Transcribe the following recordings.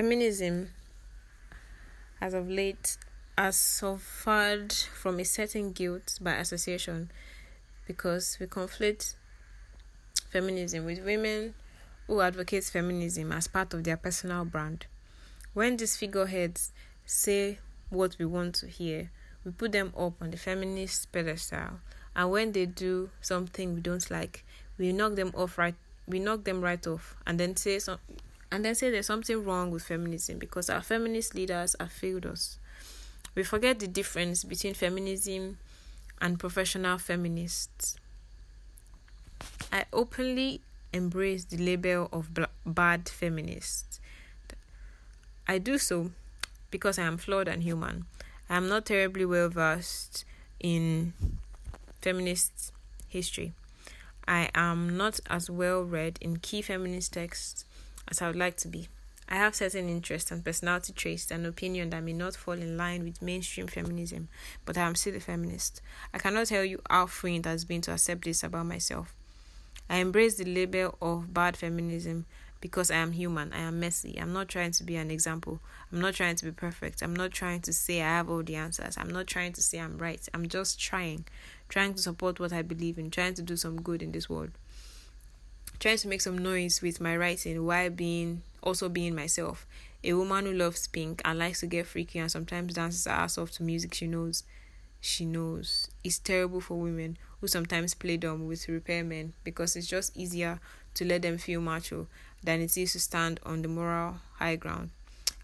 Feminism, as of late, has suffered from a certain guilt by association because we conflate feminism with women who advocate feminism as part of their personal brand. When these figureheads say what we want to hear, we put them up on the feminist pedestal, and when they do something we don't like, we knock them off right. We knock them right off, and then say some, and then say there's something wrong with feminism because our feminist leaders have failed us. We forget the difference between feminism and professional feminists. I openly embrace the label of bad feminist. I do so because I am flawed and human. I am not terribly well versed in feminist history. I am not as well read in key feminist texts as I would like to be. I have certain interests and personality traits and opinion that may not fall in line with mainstream feminism, but I am still a feminist. I cannot tell you how freeing it has been to accept this about myself. I embrace the label of bad feminism because I am human. I am messy. I'm not trying to be an example. I'm not trying to be perfect. I'm not trying to say I have all the answers. I'm not trying to say I'm right. I'm just trying, trying to support what I believe in, trying to do some good in this world trying to make some noise with my writing while being also being myself. A woman who loves pink and likes to get freaky and sometimes dances her ass off to music she knows. She knows. It's terrible for women who sometimes play dumb with repairmen because it's just easier to let them feel macho than it is to stand on the moral high ground.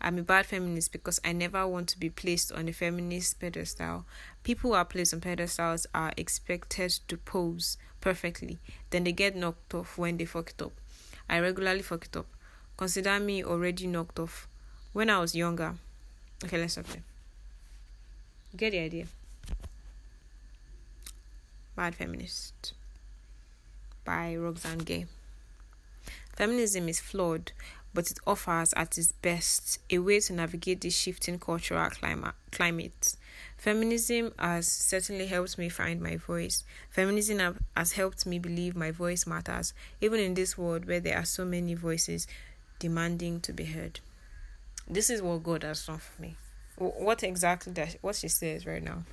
I'm a bad feminist because I never want to be placed on a feminist pedestal. People who are placed on pedestals are expected to pose perfectly, then they get knocked off when they fuck it up. I regularly fuck it up. Consider me already knocked off. When I was younger, okay, let's stop there. Get the idea. Bad Feminist by Roxane Gay. Feminism is flawed but it offers at its best a way to navigate this shifting cultural climate. Feminism has certainly helped me find my voice. Feminism has helped me believe my voice matters, even in this world where there are so many voices demanding to be heard. This is what God has done for me. What exactly that what she says right now?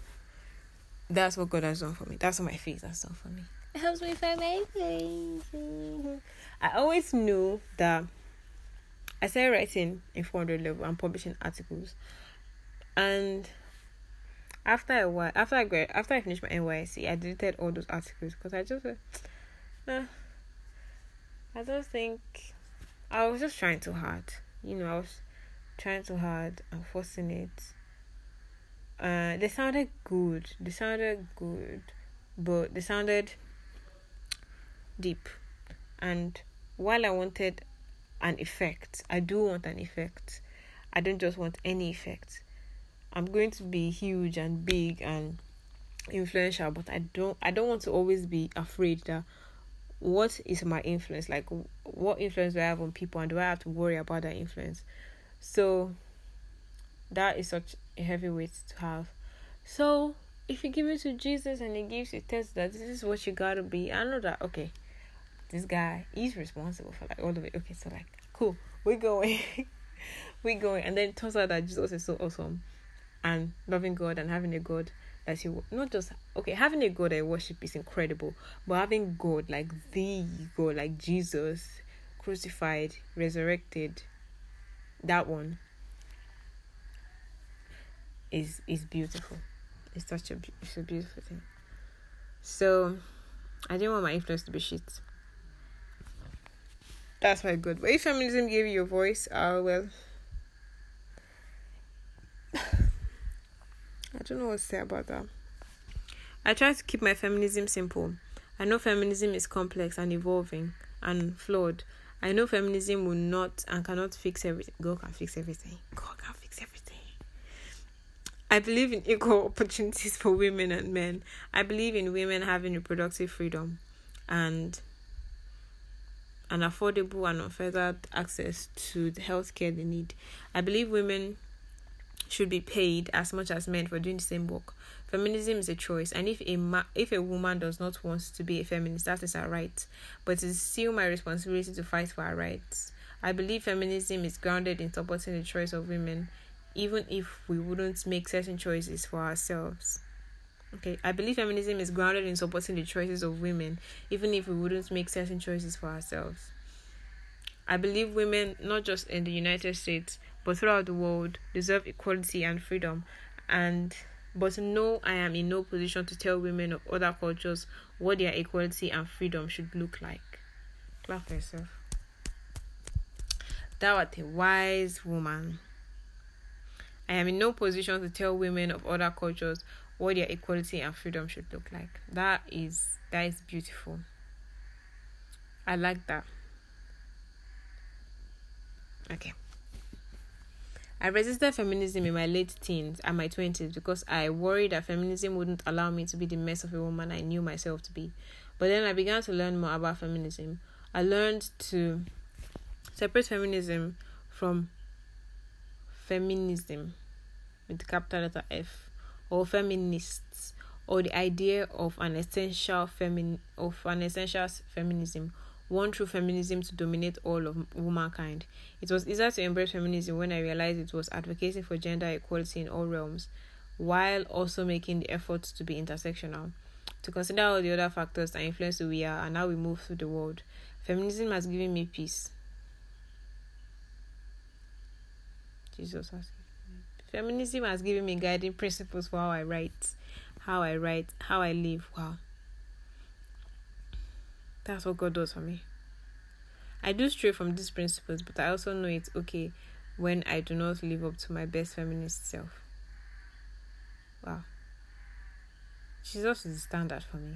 That's what God has done for me. That's what my faith has done for me. It helps me find my voice. I always knew that I started writing in 400 level and publishing articles. And after a while, after I grad, after I finished my NYSC, I deleted all those articles because I just, uh, I don't think I was just trying too hard. You know, I was trying too hard and forcing it. Uh, they sounded good. They sounded good, but they sounded deep. And while I wanted an effect. I do want an effect. I don't just want any effect. I'm going to be huge and big and influential, but I don't I don't want to always be afraid that what is my influence? Like what influence do I have on people and do I have to worry about that influence? So that is such a heavy weight to have. So if you give it to Jesus and he gives you test that this is what you gotta be, I know that okay, this guy he's responsible for like all of it. Okay, so like cool, we're going, we're going, and then it turns out that Jesus is so awesome, and loving God and having a God that you not just okay having a God I worship is incredible, but having God like the God like Jesus crucified, resurrected, that one is is beautiful. It's such a it's a beautiful thing. So I didn't want my influence to be shit. That's my good. But if feminism gave you a voice, uh, well, I don't know what to say about that. I try to keep my feminism simple. I know feminism is complex and evolving and flawed. I know feminism will not and cannot fix everything. God can fix everything. God can fix everything. I believe in equal opportunities for women and men. I believe in women having reproductive freedom and an affordable and unfettered access to the healthcare they need. I believe women should be paid as much as men for doing the same work. Feminism is a choice, and if a ma- if a woman does not want to be a feminist, that is her right. But it is still my responsibility to fight for our rights. I believe feminism is grounded in supporting the choice of women, even if we wouldn't make certain choices for ourselves. Okay, I believe feminism is grounded in supporting the choices of women, even if we wouldn't make certain choices for ourselves. I believe women, not just in the United States, but throughout the world, deserve equality and freedom. And but no, I am in no position to tell women of other cultures what their equality and freedom should look like. Clap for yourself. Thou art a wise woman. I am in no position to tell women of other cultures what their equality and freedom should look like. That is that is beautiful. I like that. Okay. I resisted feminism in my late teens and my 20s because I worried that feminism wouldn't allow me to be the mess of a woman I knew myself to be. But then I began to learn more about feminism. I learned to separate feminism from feminism with capital letter F or feminists or the idea of an essential femin of an essential feminism one true feminism to dominate all of womankind. It was easier to embrace feminism when I realized it was advocating for gender equality in all realms, while also making the effort to be intersectional. To consider all the other factors that influence who we are and how we move through the world, feminism has given me peace. Jesus has Feminism has given me guiding principles for how I write, how I write, how I live. Wow. That's what God does for me. I do stray from these principles, but I also know it's okay when I do not live up to my best feminist self. Wow. Jesus is the standard for me.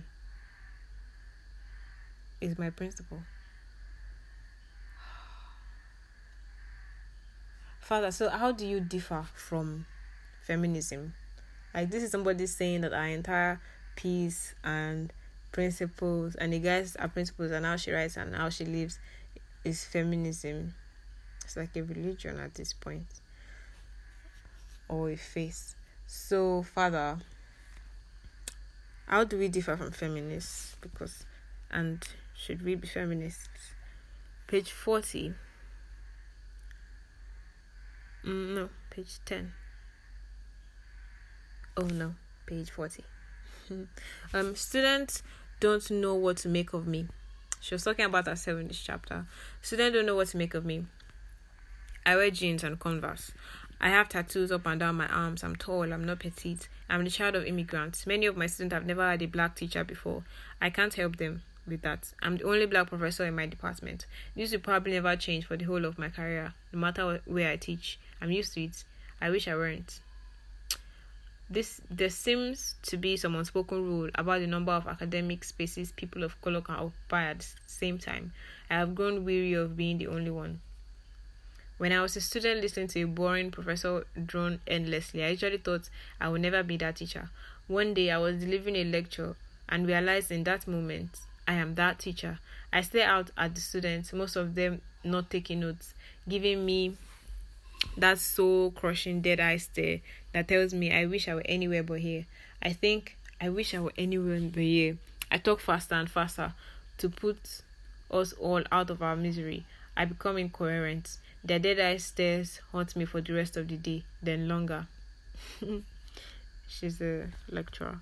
Is my principle. Father, so how do you differ from feminism? Like this is somebody saying that our entire peace and principles and the guys are principles and how she writes and how she lives is feminism. It's like a religion at this point. Or a faith. So Father, how do we differ from feminists? Because and should we be feminists? Page forty. Mm, no, page ten. Oh no, page forty. um, students don't know what to make of me. She was talking about herself in this chapter. Students don't know what to make of me. I wear jeans and Converse. I have tattoos up and down my arms. I'm tall. I'm not petite. I'm the child of immigrants. Many of my students have never had a black teacher before. I can't help them with that. I'm the only black professor in my department. This will probably never change for the whole of my career, no matter where I teach. I'm used to it. I wish I weren't this there seems to be some unspoken rule about the number of academic spaces people of color can occupy at the same time. I have grown weary of being the only one. When I was a student listening to a boring professor drone endlessly, I usually thought I would never be that teacher. One day I was delivering a lecture and realized in that moment I am that teacher. I stare out at the students, most of them not taking notes, giving me that soul crushing dead eye stare that tells me I wish I were anywhere but here. I think I wish I were anywhere but here. I talk faster and faster to put us all out of our misery. I become incoherent. Their dead eye stares haunt me for the rest of the day, then longer. She's a lecturer.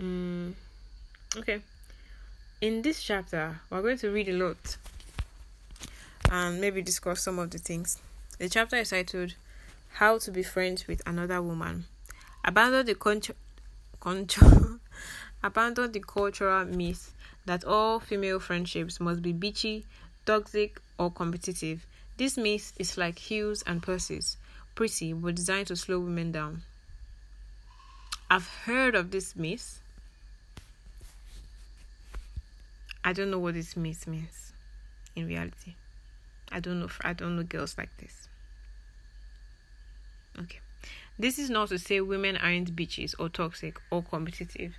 Mm, okay in this chapter, we're going to read a lot and maybe discuss some of the things. The chapter is titled How to Be Friends with Another Woman. Abandon the con- con- abandon the cultural myth that all female friendships must be bitchy, toxic, or competitive. This myth is like heels and purses, pretty but designed to slow women down. I've heard of this myth I don't know what this means in reality. I don't know. I don't know girls like this. Okay. This is not to say women aren't bitches or toxic or competitive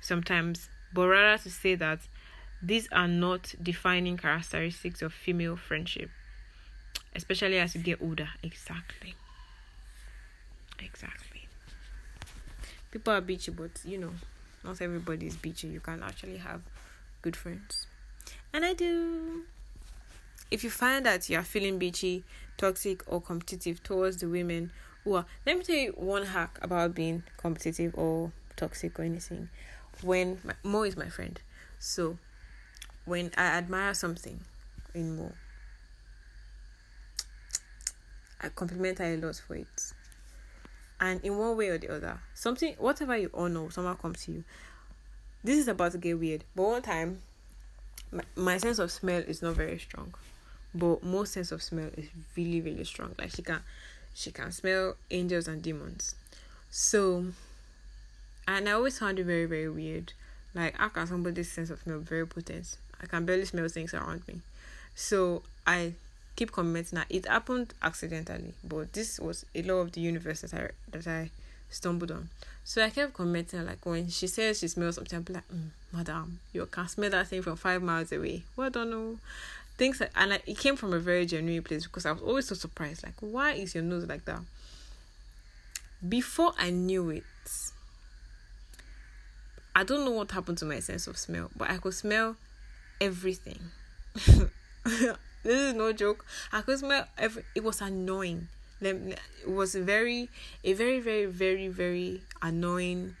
sometimes, but rather to say that these are not defining characteristics of female friendship, especially as you get older. Exactly. Exactly. People are bitchy, but you know, Not everybody is bitchy. You can actually have good friends. And I do. If you find that you are feeling bitchy, toxic, or competitive towards the women who are, let me tell you one hack about being competitive or toxic or anything. When my, Mo is my friend, so when I admire something in Mo, I compliment her a lot for it. And in one way or the other, something, whatever you honor, someone comes to you. This is about to get weird, but one time, my, my sense of smell is not very strong, but most sense of smell is really, really strong. Like she can, she can smell angels and demons. So, and I always found it very, very weird. Like, how can somebody's sense of smell very potent? I can barely smell things around me. So I keep commenting that it happened accidentally, but this was a law of the universe that I that I stumbled on. So I kept commenting like when she says she smells something, I'm like, mm, madam, you can smell that thing from five miles away. Well done, no. Things like, and I, it came from a very genuine place because I was always so surprised. Like, why is your nose like that? Before I knew it, I don't know what happened to my sense of smell, but I could smell everything. this is no joke. I could smell every. It was annoying. It was very, a very, very, very, very annoying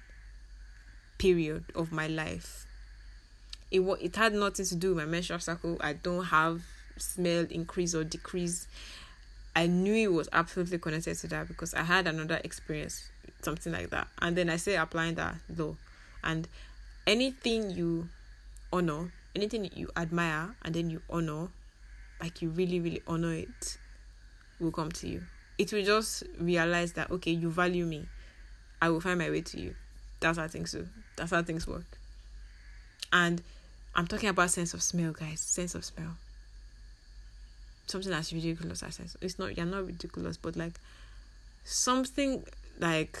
period of my life. It it had nothing to do with my menstrual cycle. I don't have smell increase or decrease. I knew it was absolutely connected to that because I had another experience, something like that. And then I say applying that though. And anything you honor, anything you admire and then you honor, like you really, really honor it, will come to you. It will just realize that okay, you value me. I will find my way to you. That's how things do. That's how things work. And I'm talking about sense of smell, guys. Sense of smell. Something that's ridiculous. I sense it's not. You're not ridiculous, but like something like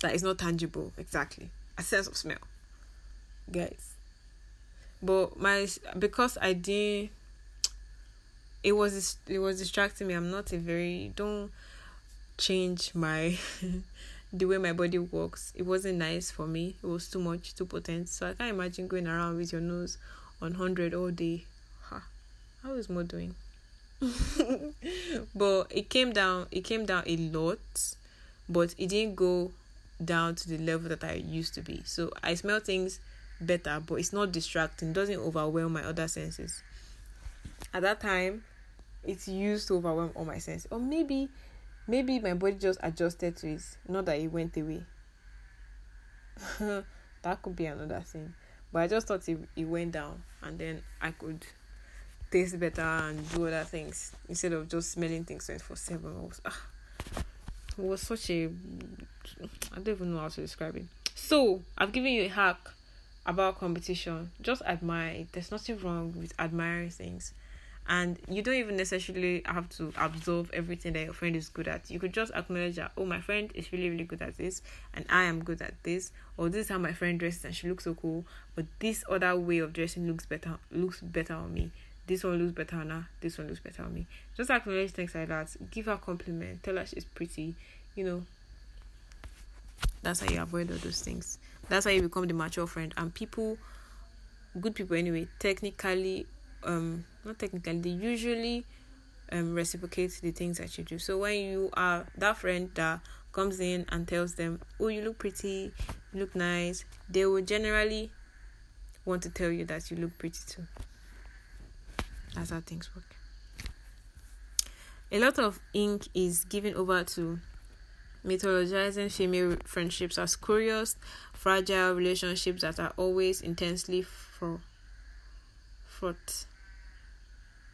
that is not tangible. Exactly. A sense of smell, guys. But my because I didn't it was it was distracting me. I'm not a very don't change my the way my body works. It wasn't nice for me. It was too much, too potent. So I can't imagine going around with your nose on hundred all day. Ha. How is Mo doing? but it came down it came down a lot, but it didn't go down to the level that I used to be. So I smell things better, but it's not distracting, doesn't overwhelm my other senses. At that time, it's used to overwhelm all my senses. Or maybe maybe my body just adjusted to it, not that it went away. that could be another thing. But I just thought it, it went down and then I could taste better and do other things instead of just smelling things 24 7. It was, ah, it was such a. I don't even know how to describe it. So, I've given you a hack about competition. Just admire it. There's nothing wrong with admiring things and you don't even necessarily have to absorb everything that your friend is good at. You could just acknowledge that oh my friend is really really good at this and i am good at this or this is how my friend dresses and she looks so cool but this other way of dressing looks better looks better on me. This one looks better on her this one looks better on me. Just acknowledge things like that. Give her a compliment. Tell her she's pretty you know. That's how you avoid all those things. That's how you become the mature friend. And people good people anyway technically um not technically they usually um reciprocate the things that you do. So when you are that friend that comes in and tells them oh you look pretty you look nice they will generally want to tell you that you look pretty too. That's how things work. A lot of ink is given over to mythologizing female friendships as curious fragile relationships that are always intensely fraught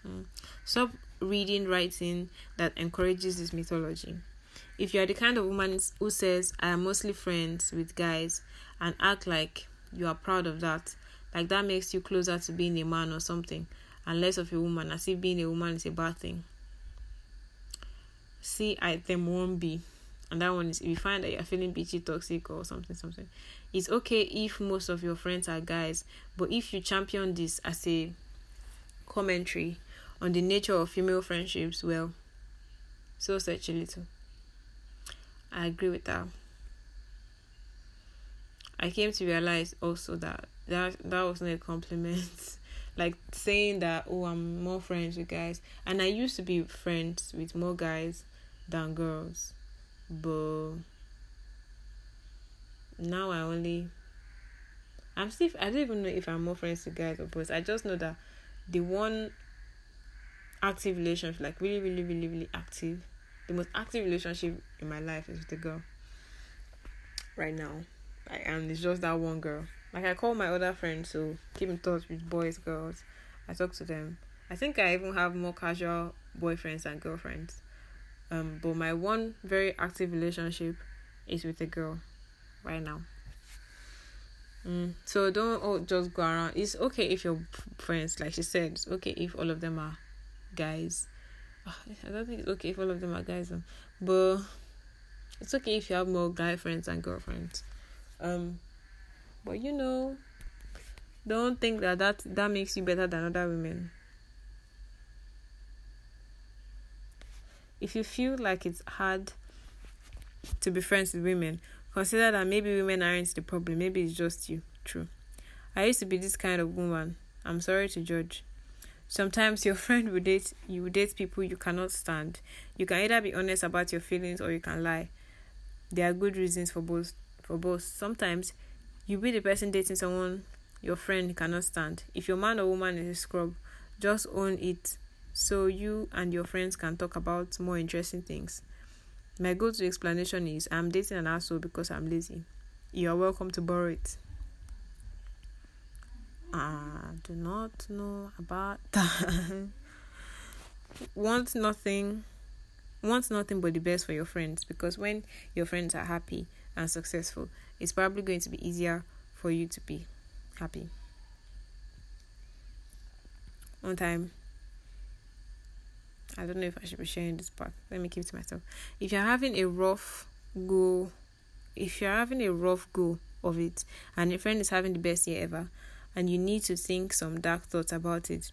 Mm. Stop reading writing that encourages this mythology. If you are the kind of woman who says, I am mostly friends with guys, and act like you are proud of that, like that makes you closer to being a man or something, and less of a woman, as if being a woman is a bad thing. See item 1b, and that one is if you find that you're feeling bitchy, toxic, or something, something. It's okay if most of your friends are guys, but if you champion this as a commentary on the nature of female friendships, well, so such a little. I agree with that. I came to realize also that that that was not a compliment. like saying that oh I'm more friends with guys, and I used to be friends with more guys than girls, but now I only. I'm still. I don't even know if I'm more friends with guys or boys. I just know that the one active relationship, like really, really, really, really active, the most active relationship in my life is with a girl. Right now, like, and it's just that one girl. Like I call my other friends, to keep in touch with boys, girls. I talk to them. I think I even have more casual boyfriends than girlfriends. Um, but my one very active relationship is with a girl right now. Mm. So don't just go around. It's okay if your friends, like she said, it's okay if all of them are guys. Ah, I don't think it's okay if all of them are guys, but it's okay if you have more guy friends and girlfriends. Um, but you know, don't think that that, that makes you better than other women. If you feel like it's hard to be friends with women, consider that maybe women aren't the problem. Maybe it's just you. True. I used to be this kind of woman. I'm sorry to judge. Sometimes your friend will date you will date people you cannot stand. You can either be honest about your feelings or you can lie. There are good reasons for both for both. Sometimes you be the person dating someone your friend cannot stand. If your man or woman is a scrub, just own it so you and your friends can talk about more interesting things. My go to explanation is I'm dating an asshole because I'm lazy. You are welcome to borrow it. I do not know about that. want nothing want nothing but the best for your friends because when your friends are happy and successful, it's probably going to be easier for you to be happy. One time, I don't know if I should be sharing this part. Let me keep it to myself. If you're having a rough go, if you're having a rough go of it, and your friend is having the best year ever, and you need to think some dark thoughts about it,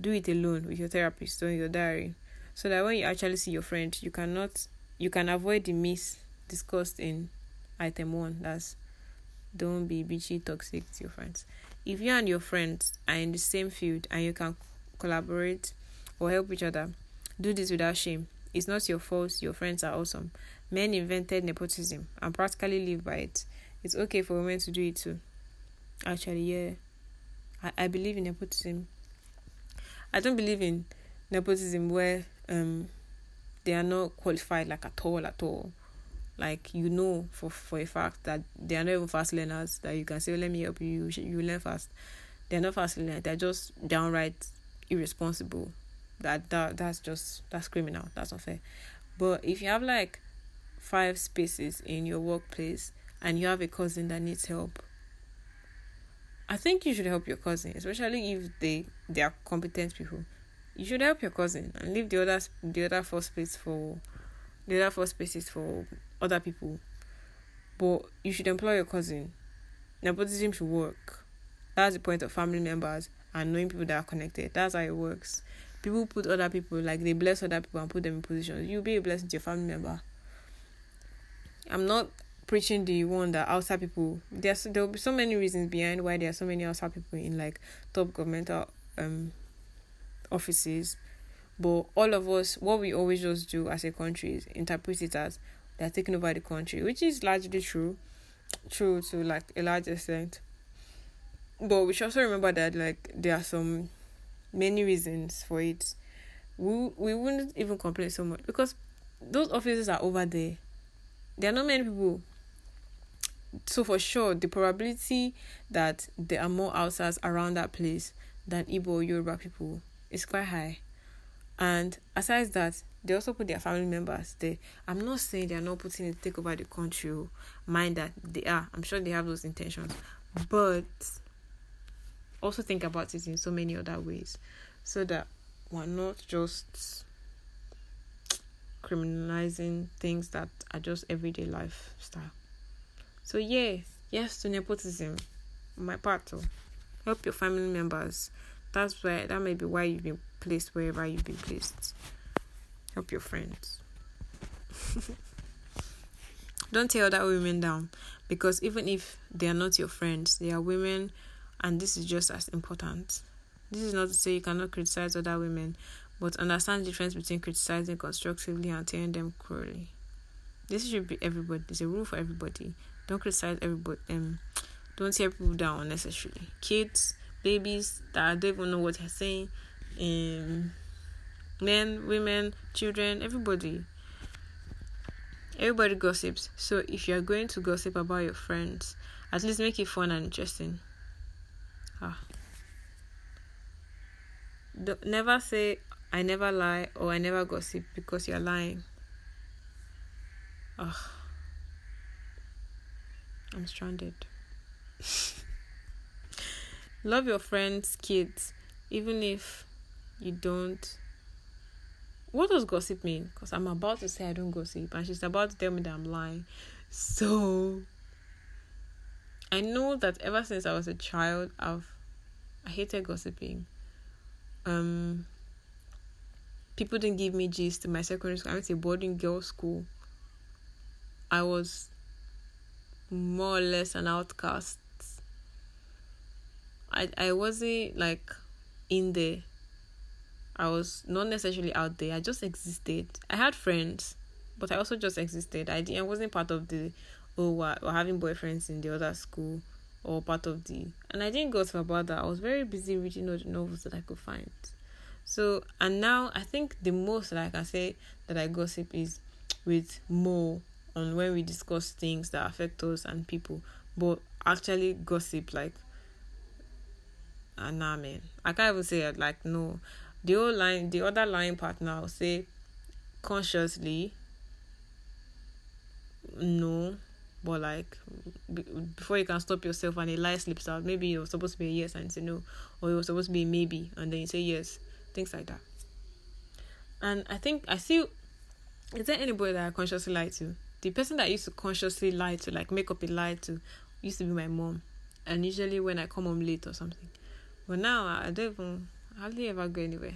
do it alone with your therapist or your diary, so that when you actually see your friend, you cannot, you can avoid the myths discussed in item one. That's don't be bitchy toxic to your friends. If you and your friends are in the same field and you can collaborate or help each other, do this without shame. It's not your fault, your friends are awesome. Men invented nepotism and practically live by it. It's okay for women to do it too. Actually, yeah. I, I believe in nepotism. I don't believe in nepotism where um they are not qualified like at all at all. Like you know for for a fact that they are not even fast learners that you can say let me help you you, learn fast. They're not fast learners. They're just downright irresponsible. That that that's just that's criminal. That's unfair but if you have like five spaces in your workplace and you have a cousin that needs help i think you should help your cousin especially if they they are competent people you should help your cousin and leave the other the other four space for the other four spaces for other people. But you should employ your cousin. Nepotism should work. That's the point of family members and knowing people that are connected. That's how it works. People put other people like they bless other people and put them in positions. You'll be a blessing to your family member. I'm not preaching the one that outside people there's there will be so many reasons behind why there are so many outside people in like top governmental um offices but all of us what we always just do as a country is interpret it as they're taking over the country, which is largely true, true to like a large extent. But we should also remember that like there are some many reasons for it. We we wouldn't even complain so much because those offices are over there. There are not many people. So for sure, the probability that there are more outsiders around that place than Igbo or Yoruba people is quite high. And aside that, they also put their family members there. I'm not saying they are not putting it to take over the country. Oh. Mind that they are. I'm sure they have those intentions. But also think about it in so many other ways. So that we're not just criminalizing things that are just everyday lifestyle. So yeah, yes to nepotism. My part too. Help your family members. That's why that may be why you've been placed wherever you've been placed. Help your friends. Don't tear other women down because even if they are not your friends, they are women and this is just as important. This is not to say you cannot criticize other women, but understand the difference between criticizing constructively and tearing them cruelly. This should be everybody. It's a rule for everybody. Don't criticize everybody. Um, don't tear people down unnecessarily. Kids, babies that don't even know what they're saying. Um, men, women, children, everybody. Everybody gossips. So if you're going to gossip about your friends, at least make it fun and interesting. Ah. Don't, never say I never lie or I never gossip because you're lying. Ugh. I'm stranded. Love your friends, kids, even if you don't. What does gossip mean? Because I'm about to say I don't gossip, and she's about to tell me that I'm lying. So, I know that ever since I was a child, I've I hated gossiping. Um, people didn't give me gist in my secondary school. I went to boarding girls school. I was more or less an outcast. I I wasn't like in there. I was not necessarily out there. I just existed. I had friends, but I also just existed. I I wasn't part of the oh having boyfriends in the other school or part of the and I didn't go to about that. I was very busy reading all the novels that I could find. So and now I think the most that I can say that I gossip is with more on when we discuss things that affect us and people, but actually gossip like ah nah man. I can't even say it like no. The old line the other line partner will say consciously no but like before you can stop yourself and a lie slips out maybe you're supposed to be a yes and say no or you're supposed to be maybe and then you say yes things like that and i think i see is there anybody that i consciously lie to the person that used to consciously lie to, like make up a lie to, used to be my mom. And usually when I come home late or something. But now I don't even hardly ever go anywhere.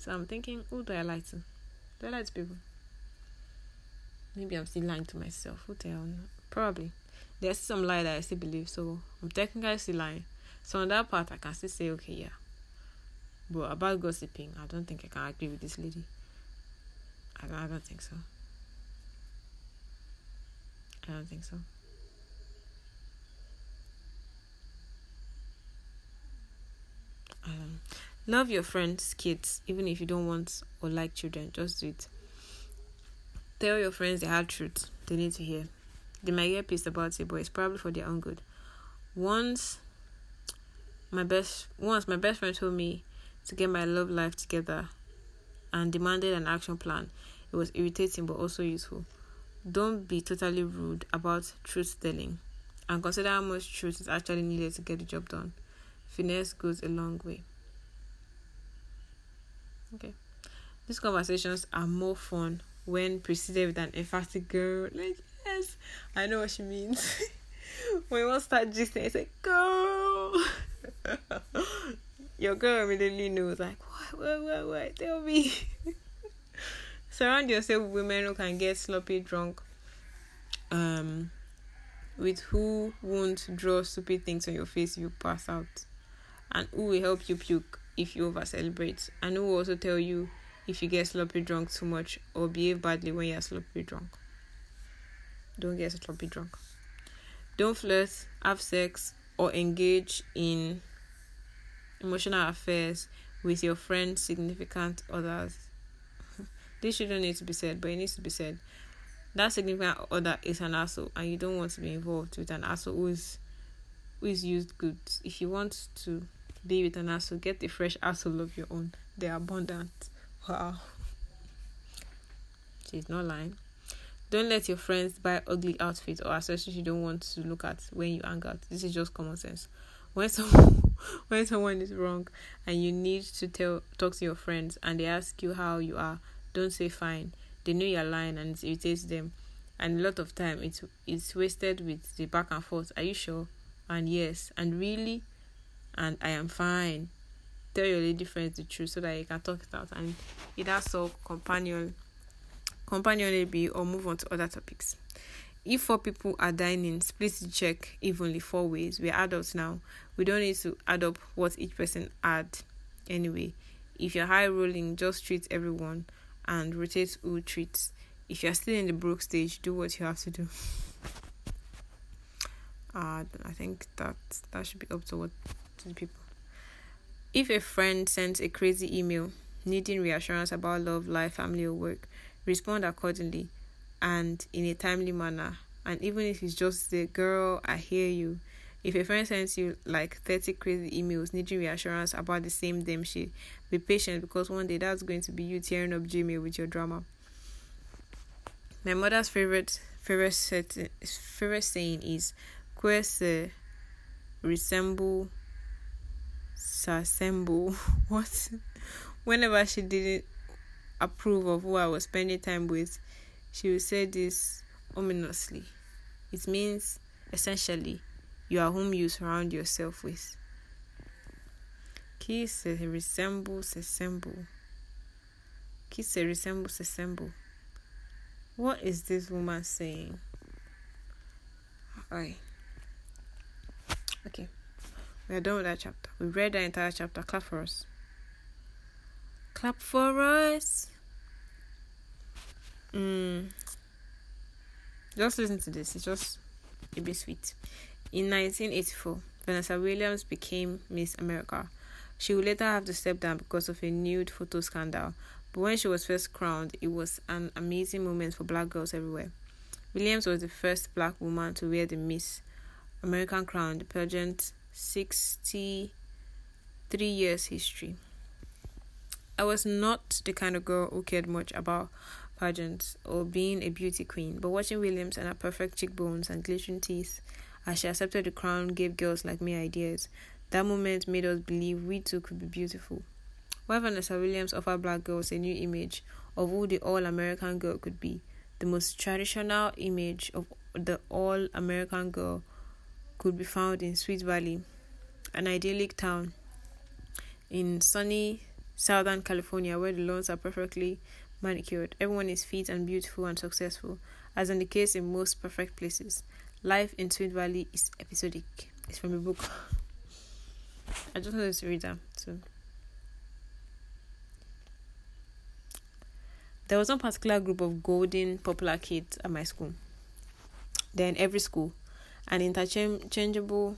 So I'm thinking, who do I lie to? Do I lie to people? Maybe I'm still lying to myself. Who the hell? Probably. There's some lie that I still believe, so I'm technically still lying. So on that part, I can still say, okay, yeah. But about gossiping, I don't think I can agree with this lady. I don't think so. I don't think so. Um, love your friends, kids, even if you don't want or like children, just do it. Tell your friends the hard truth they need to hear. They might get pissed about it, but it's probably for their own good. Once my best once my best friend told me to get my love life together and demanded an action plan. It was irritating but also useful. Don't be totally rude about truth telling and consider how much truth is actually needed to get the job done. Finesse goes a long way. Okay. These conversations are more fun when preceded with an emphatic girl. Like, yes, I know what she means. when to start gisting, it's like, girl. Your girl immediately knows, like, what, what, what, what? Tell me. Surround yourself with women who can get sloppy drunk. Um, with who won't draw stupid things on your face if you pass out, and who will help you puke if you over celebrate, and who will also tell you if you get sloppy drunk too much or behave badly when you're sloppy drunk. Don't get sloppy drunk. Don't flirt, have sex, or engage in emotional affairs with your friends, significant others this shouldn't need to be said, but it needs to be said. That significant other is an asshole, and you don't want to be involved with an asshole who is who is used goods. If you want to be with an asshole, get a fresh asshole of your own. They're abundant. Wow. She's not lying. Don't let your friends buy ugly outfits or accessories you don't want to look at when you hang out. This is just common sense. When someone when someone is wrong and you need to tell talk to your friends and they ask you how you are, don't say fine. They know you're lying and it irritates them. And a lot of time it's it's wasted with the back and forth. Are you sure? And yes. And really? And I am fine. Tell your lady friends the truth so that you can talk it out and either solve companion companionably or move on to other topics. if four people are dining, split the check evenly four ways. We're adults now. We don't need to add up what each person had anyway. If you're high rolling, just treat everyone and rotate who treats. If you're still in the broke stage, do what you have to do. Uh, I think that that should be up to what to the people. If a friend sends a crazy email needing reassurance about love, life, family, or work, respond accordingly and in a timely manner. And even if it's just the girl, I hear you. If a friend sends you like 30 crazy emails needing reassurance about the same damn shit, be patient because one day that's going to be you tearing up Gmail with your drama. My mother's favorite favorite set, favorite saying is "Qui se resemble s'assemble." What? Whenever she didn't approve of who I was spending time with, she would say this ominously. It means essentially you are whom you surround yourself with. Qui se resemble s'assemble. Qui se resemble s'assemble. What is this woman saying? Alright. Okay. We are done with that chapter. We read the entire chapter. Clap for us. Clap for us. Mm. Just listen to this. It's just a bit sweet. In 1984, Vanessa Williams became Miss America. She would later have to step down because of a nude photo scandal. But when she was first crowned, it was an amazing moment for black girls everywhere. Williams was the first black woman to wear the Miss American crown, the pageant 63 years history. I was not the kind of girl who cared much about pageants or being a beauty queen, but watching Williams and her perfect cheekbones and glittering teeth as she accepted the crown gave girls like me ideas. That moment made us believe we too could be beautiful. Why Vanessa Williams offered black girls a new image of who the all American girl could be, the most traditional image of the all American girl could be found in Sweet Valley, an idyllic town in sunny Southern California where the lawns are perfectly manicured. Everyone is fit and beautiful and successful, as in the case in most perfect places. Life in Sweet Valley is episodic. It's from a book. I just wanted to read that. So There was one particular group of golden popular kids at my school. Then every school, an interchangeable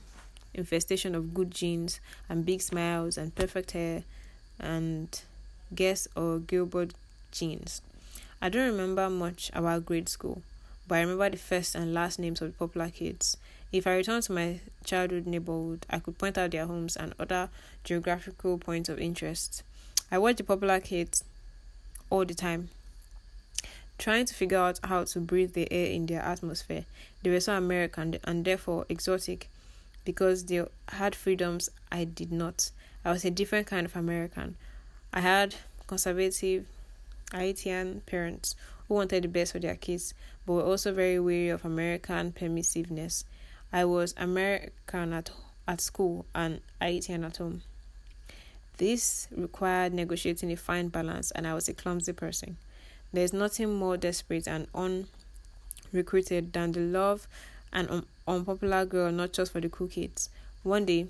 infestation of good genes and big smiles and perfect hair and Guess or Gilbert jeans. I don't remember much about grade school, but I remember the first and last names of the popular kids. If I return to my childhood neighborhood, I could point out their homes and other geographical points of interest. I watched the popular kids all the time trying to figure out how to breathe the air in their atmosphere. They were so American and therefore exotic because they had freedoms I did not. I was a different kind of American. I had conservative Haitian parents who wanted the best for their kids but were also very wary of American permissiveness. I was American at, at school and Haitian at home. This required negotiating a fine balance, and I was a clumsy person. There's nothing more desperate and unrecruited than the love and un- unpopular girl, not just for the cool kids. One day,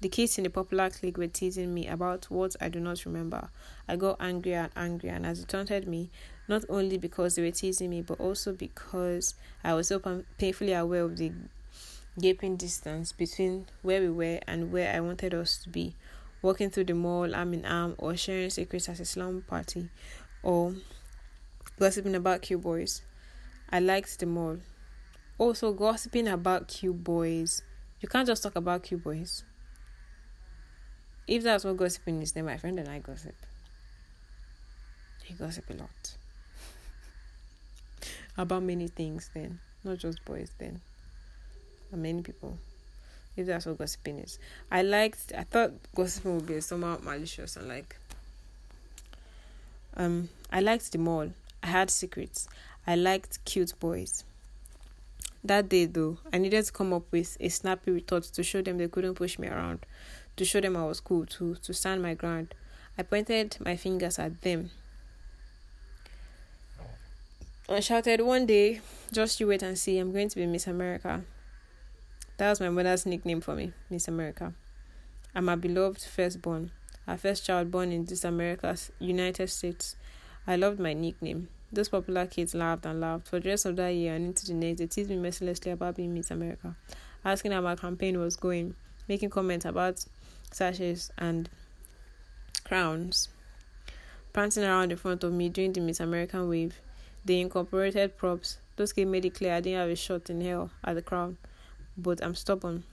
the kids in the popular clique were teasing me about what I do not remember. I got angrier and angrier, and as it taunted me, not only because they were teasing me, but also because I was so painfully aware of the gaping distance between where we were and where I wanted us to be. Walking through the mall arm in arm, or sharing secrets at a slum party, or gossiping about cute boys. I liked them all. Also, gossiping about cute boys. You can't just talk about cute boys. If that's what gossiping is, then my friend and I gossip. He gossip a lot. about many things, then. Not just boys, then. And many people. If that's what gossiping is. I liked, I thought gossiping would be somehow malicious and like. Um, I liked them all. I had secrets. I liked cute boys. That day, though, I needed to come up with a snappy retort to show them they couldn't push me around, to show them I was cool, to, to stand my ground. I pointed my fingers at them. I shouted, One day, just you wait and see, I'm going to be Miss America. That was my mother's nickname for me, Miss America. I'm a beloved firstborn, our first child born in this America's United States. I loved my nickname. Those popular kids laughed and laughed. For the rest of that year and into the next, they teased me mercilessly about being Miss America, asking how my campaign was going, making comments about sashes and crowns, prancing around in front of me during the Miss American wave. They incorporated props. Those kids made it clear I didn't have a shot in hell at the crown, but I'm stubborn.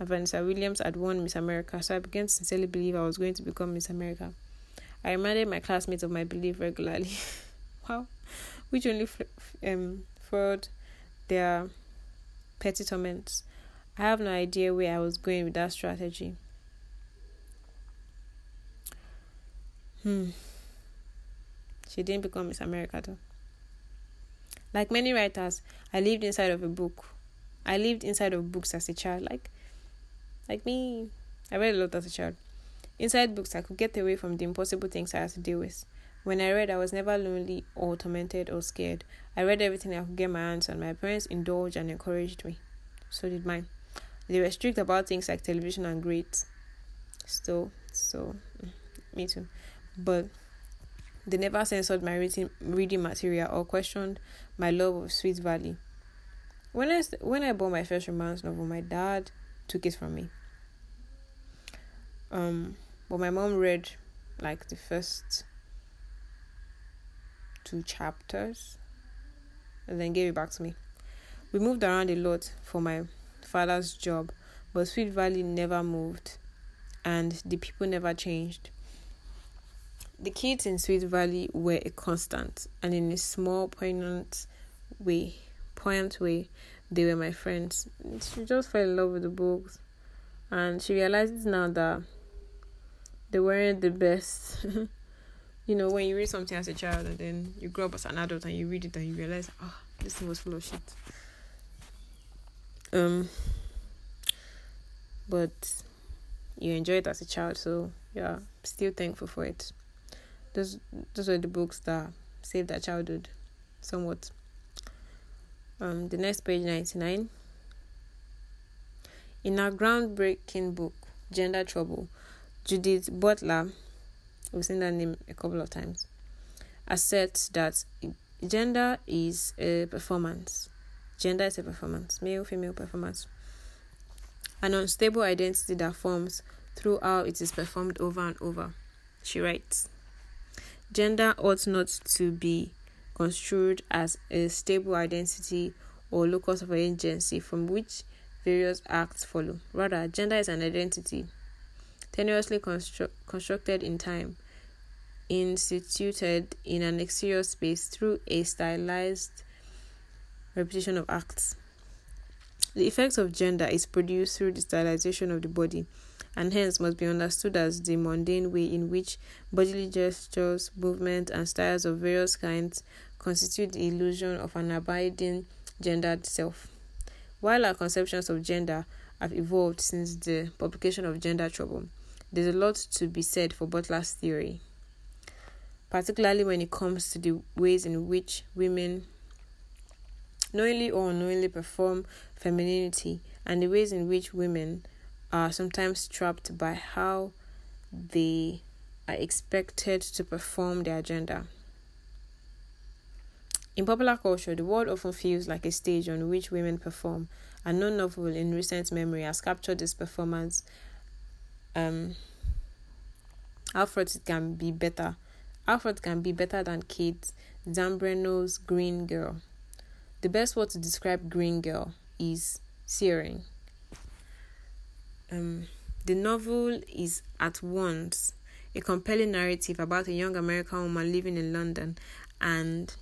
Vanessa Williams had won Miss America, so I began to sincerely believe I was going to become Miss America. I reminded my classmates of my belief regularly. wow, which only um furthered their petty torments. I have no idea where I was going with that strategy. Hmm. She didn't become Miss America though. Like many writers, I lived inside of a book. I lived inside of books as a child. Like like me. I read a lot as a child. Inside books I could get away from the impossible things I had to deal with. When I read, I was never lonely or tormented or scared. I read everything I could get my hands on. My parents indulged and encouraged me. So did mine. They were strict about things like television and grades. Still, so mm, me too. But they never censored my reading, reading material or questioned my love of Sweet Valley. When I when I bought my first romance novel, my dad took it from me. Um, but my mom read like the first two chapters and then gave it back to me. We moved around a lot for my father's job, but Sweet Valley never moved and the people never changed. The kids in Sweet Valley were a constant, and in a small, poignant way, poignant way, they were my friends. She just fell in love with the books, and she realizes now that they weren't the best. you know, when you read something as a child and then you grow up as an adult and you read it and you realize, oh, this thing was full of shit. Um, but you enjoy it as a child, so yeah, still thankful for it. Those those were the books that saved that childhood, somewhat. Um, the next page ninety nine. In our groundbreaking book, Gender Trouble, Judith Butler we've seen that name a couple of times, asserts that gender is a performance. Gender is a performance, male, female performance. An unstable identity that forms through how it is performed over and over. She writes Gender ought not to be construed as a stable identity or locus of agency from which various acts follow. Rather, gender is an identity tenuously constru- constructed in time, instituted in an exterior space through a stylized repetition of acts. The effect of gender is produced through the stylization of the body, and hence must be understood as the mundane way in which bodily gestures, movements, and styles of various kinds constitute the illusion of an abiding gendered self. While our conceptions of gender have evolved since the publication of Gender Trouble, there's a lot to be said for Butler's theory, particularly when it comes to the ways in which women knowingly or unknowingly perform femininity and the ways in which women are sometimes trapped by how they are expected to perform their gender. In popular culture, the world often feels like a stage on which women perform, and no novel in recent memory has captured this performance um Alfred can be better. Alfred can be better than Kate Zambreno's Green Girl. The best word to describe Green Girl is searing. Um, the novel is at once a compelling narrative about a young American woman living in London and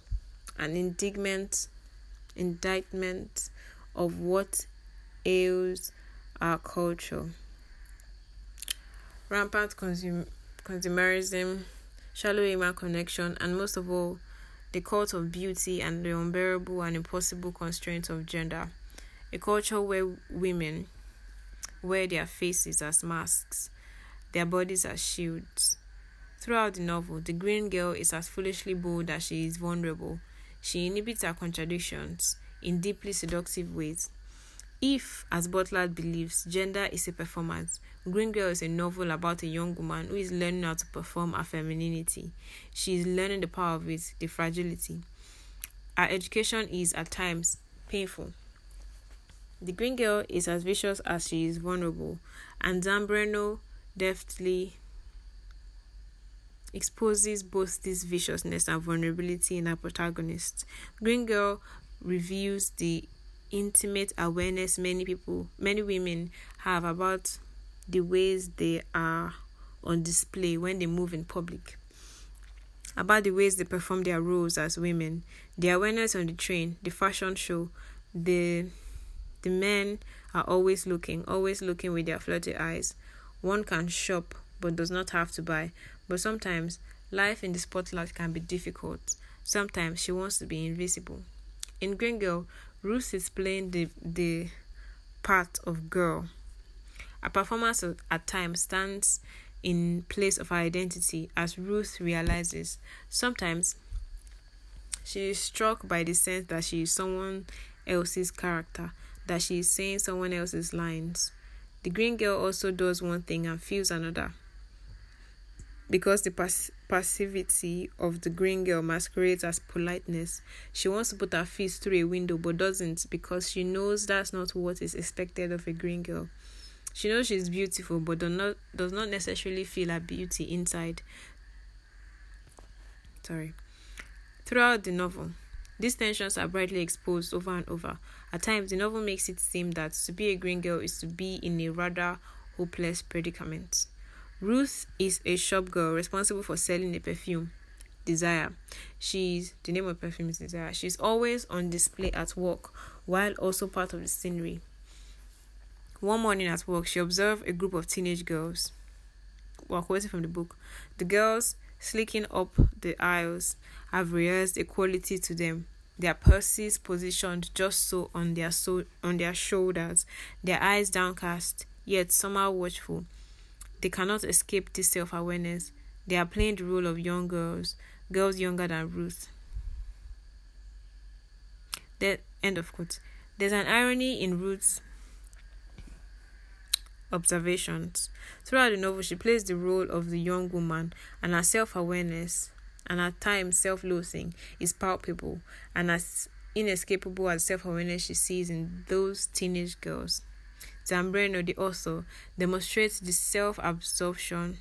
an indignant indictment of what ails our culture rampant consum- consumerism, shallow human connection, and most of all, the cult of beauty and the unbearable and impossible constraints of gender. A culture where women wear their faces as masks, their bodies as shields. Throughout the novel, the green girl is as foolishly bold as she is vulnerable. She inhibits her contradictions in deeply seductive ways. If, as Butler believes, gender is a performance, Green Girl is a novel about a young woman who is learning how to perform her femininity. She is learning the power of it, the fragility. Her education is, at times, painful. The Green Girl is as vicious as she is vulnerable, and Zambreno deftly exposes both this viciousness and vulnerability in her protagonist. Green Girl reveals the intimate awareness many people, many women have about the ways they are on display when they move in public, about the ways they perform their roles as women, the awareness on the train, the fashion show, the the men are always looking, always looking with their flirty eyes. One can shop but does not have to buy. But sometimes life in the spotlight can be difficult. Sometimes she wants to be invisible. In Green Girl, Ruth is playing the the part of girl. A performance at times stands in place of her identity as Ruth realizes. Sometimes she is struck by the sense that she is someone else's character, that she is saying someone else's lines. The green girl also does one thing and feels another. Because the pass- passivity of the green girl masquerades as politeness, she wants to put her feet through a window but doesn't because she knows that's not what is expected of a green girl. She knows she's beautiful but does not does not necessarily feel her beauty inside. Sorry. Throughout the novel, these tensions are brightly exposed over and over. At times, the novel makes it seem that to be a green girl is to be in a rather hopeless predicament. Ruth is a shop girl responsible for selling a perfume, Desire. She's the name of perfume is Desire. She's always on display at work while also part of the scenery. One morning at work, she observed a group of teenage girls. Well, quoting from the book, the girls slicking up the aisles have rehearsed equality to them. Their purses positioned just so on their so on their shoulders, their eyes downcast, yet somehow watchful. They cannot escape this self awareness. They are playing the role of young girls, girls younger than Ruth. The end of quote. There's an irony in Ruth's observations. Throughout the novel, she plays the role of the young woman, and her self awareness and at times self loathing is palpable and as inescapable as self awareness she sees in those teenage girls. Zambreno, the author, demonstrates the self absorption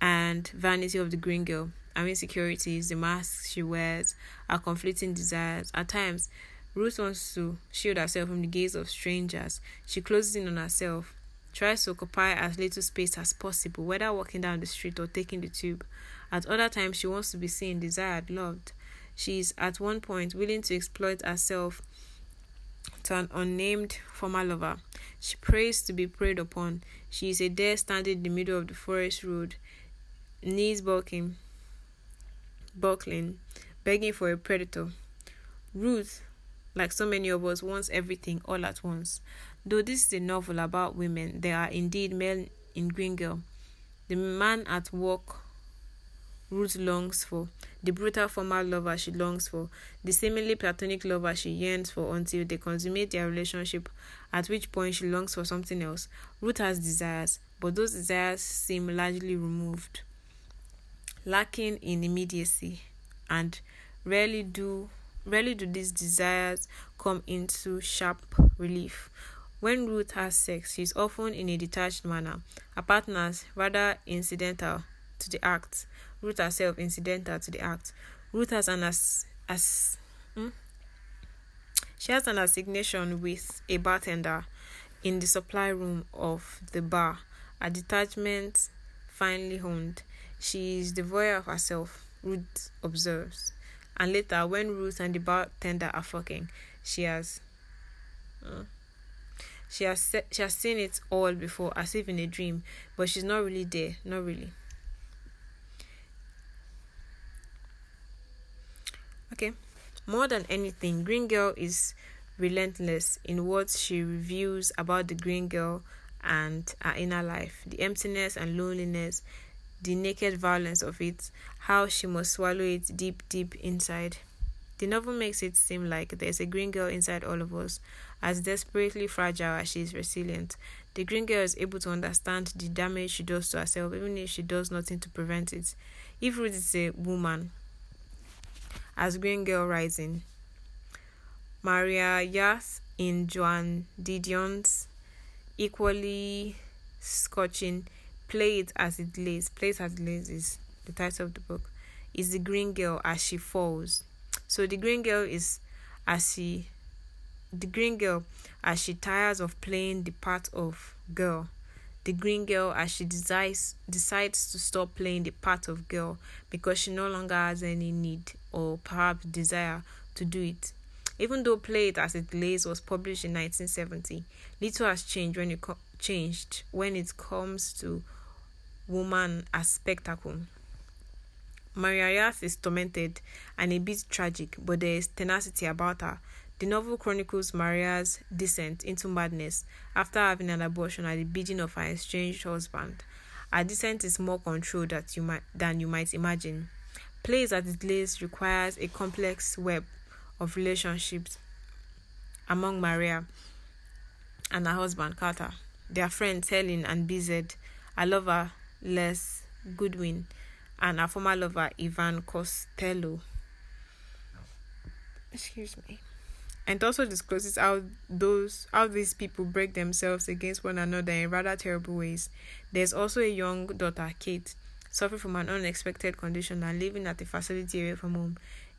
and vanity of the green girl, her insecurities, the masks she wears, her conflicting desires. At times, Ruth wants to shield herself from the gaze of strangers. She closes in on herself, tries to occupy as little space as possible, whether walking down the street or taking the tube. At other times, she wants to be seen, desired, loved. She is at one point willing to exploit herself to an unnamed former lover. She prays to be preyed upon. She is a dare standing in the middle of the forest road, knees bulking, buckling, begging for a predator. Ruth, like so many of us, wants everything all at once. Though this is a novel about women, there are indeed men in Green Girl. The man at work Ruth longs for, the brutal former lover she longs for, the seemingly platonic lover she yearns for until they consummate their relationship, at which point she longs for something else. Ruth has desires, but those desires seem largely removed, lacking in immediacy, and rarely do rarely do these desires come into sharp relief. When Ruth has sex, she is often in a detached manner. Her partners rather incidental to the act. Ruth herself incidental to the act. Ruth has an as as hmm? she has an assignation with a bartender in the supply room of the bar. A detachment finely honed. She is devoid of herself, Ruth observes. And later, when Ruth and the bartender are fucking, she has. Uh, she has se- she has seen it all before, as if in a dream, but she's not really there. Not really. Okay. More than anything, Green Girl is relentless in what she reveals about the Green Girl and her inner life, the emptiness and loneliness, the naked violence of it, how she must swallow it deep, deep inside. The novel makes it seem like there's a green girl inside all of us, as desperately fragile as she is resilient. The green girl is able to understand the damage she does to herself, even if she does nothing to prevent it. If Ruth is a woman, as Green Girl Rising, Maria Wyeth in Joan Didion's equally scorching Play It As It Lays, Play It As It Lays is the title of the book, is the green girl as she falls. So the green girl is as she the green girl as she tires of playing the part of girl. The green girl as she decides decides to stop playing the part of girl because she no longer has any need or perhaps desire to do it. Even though Play It As It Lays was published in 1970, little has changed when it co- changed when it comes to woman as spectacle. Maria Wyeth is tormented and a bit tragic, but there is tenacity about her. The novel chronicles Maria's descent into madness after having an abortion at the bidding of her estranged husband. Her descent is more controlled you might, than you might imagine. Plays It As It Lays requires a complex web of relationships among Maria and her husband Carter, their friends Helen and BZ, her lover Les Goodwin, and her former lover Ivan Costello. Excuse me. And also discloses how those how these people break themselves against one another in rather terrible ways. There's also a young daughter, Kate, suffering from an unexpected condition and living at a facility away from home.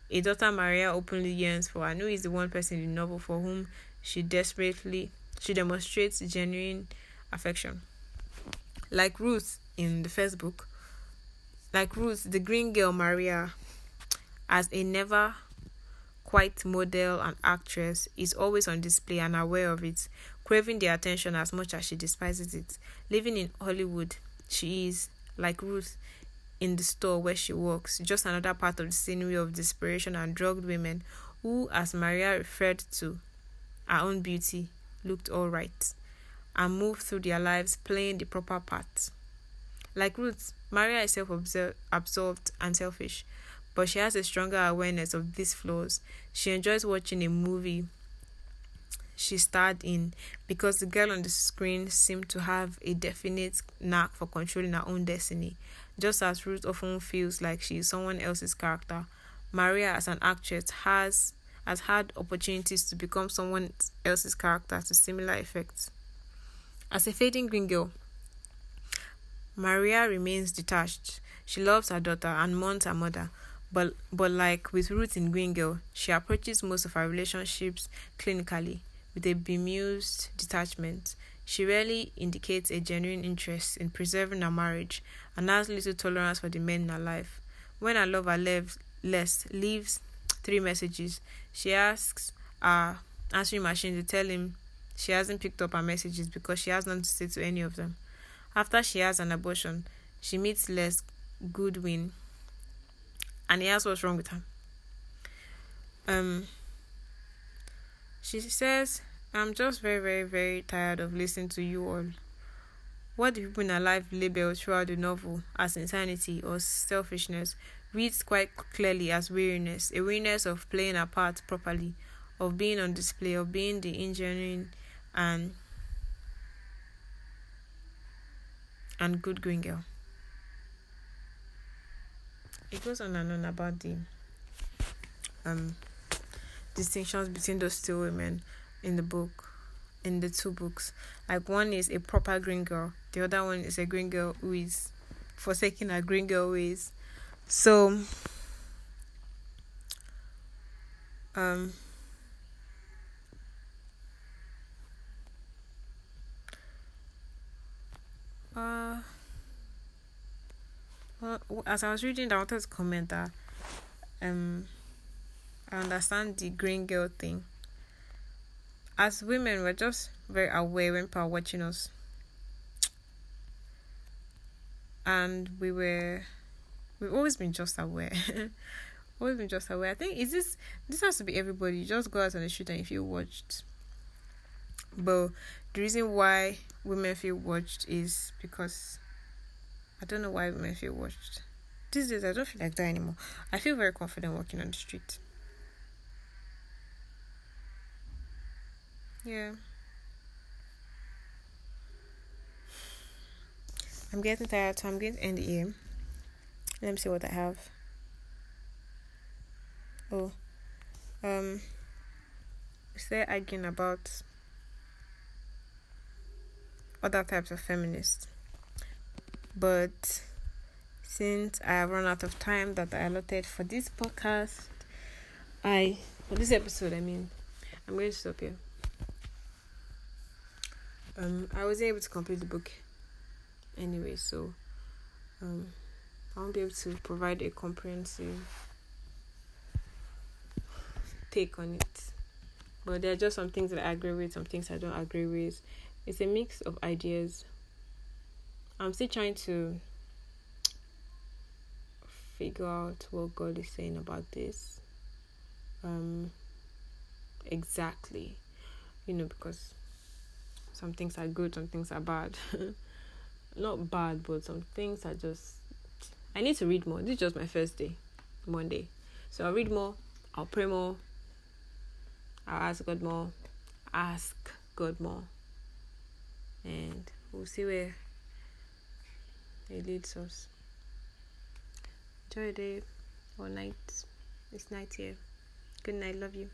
A daughter Maria openly yearns for and who is the one person in the novel for whom she desperately she demonstrates genuine affection. Like Ruth in the first book, like Ruth, the green girl Maria, as a never quite model and actress, is always on display and aware of it, craving the attention as much as she despises it. Living in Hollywood, she is, like Ruth, in the store where she works, just another part of the scenery of desperation and drugged women who, as Maria referred to her own beauty, looked all right and moved through their lives playing the proper part. Like Ruth, Maria is self absorbed and selfish, but she has a stronger awareness of these flaws. She enjoys watching a movie she starred in because the girl on the screen seemed to have a definite knack for controlling her own destiny. Just as Ruth often feels like she is someone else's character, Maria, as an actress, has has had opportunities to become someone else's character to similar effects. As a fading green girl, Maria remains detached. She loves her daughter and mourns her mother, but but like with Ruth in Green Girl, she approaches most of her relationships clinically with a bemused detachment. She rarely indicates a genuine interest in preserving her marriage and has little tolerance for the men in her life. When her lover leaves, Les leaves three messages, she asks her answering machine to tell him she hasn't picked up her messages because she has nothing to say to any of them. After she has an abortion, she meets Les Goodwin and he asks what's wrong with her. Um, she says, I'm just very, very, very tired of listening to you all. What the people in her life label throughout the novel as insanity or selfishness reads quite clearly as weariness, a weariness of playing a part properly, of being on display, of being the engineering and and good green girl. It goes on and on about the um distinctions between those two women in the book in the two books. Like one is a proper green girl, the other one is a green girl who is forsaking her green girl ways. So um uh well, as I was reading, wanted to comment that um I understand the green girl thing. As women, we're just very aware when people are watching us. And we were we've always been just aware. always been just aware. I think is this this has to be everybody. You just go out on the street and if you watched. But the reason why women feel watched is because I don't know why women feel watched. These days I don't feel like that anymore. I feel very confident walking on the street. Yeah. I'm getting tired, so I'm going to end the air. Let me see what I have. Oh, um, is there arguing about other types of feminists? But since I have run out of time that I allotted for this podcast, I for this episode, I mean, I'm going to stop here. Um, I wasn't able to complete the book anyway, so um, I won't be able to provide a comprehensive take on it. But there are just some things that I agree with, some things I don't agree with. It's a mix of ideas. I'm still trying to figure out what God is saying about this. Um, exactly, you know, because some things are good, some things are bad. Not bad, but some things are just. I need to read more. This is just my first day, Monday. So I'll read more, I'll pray more, I'll ask God more, ask God more, and we'll see where it leads us. Enjoy the day or night. It's night here. Good night. Love you.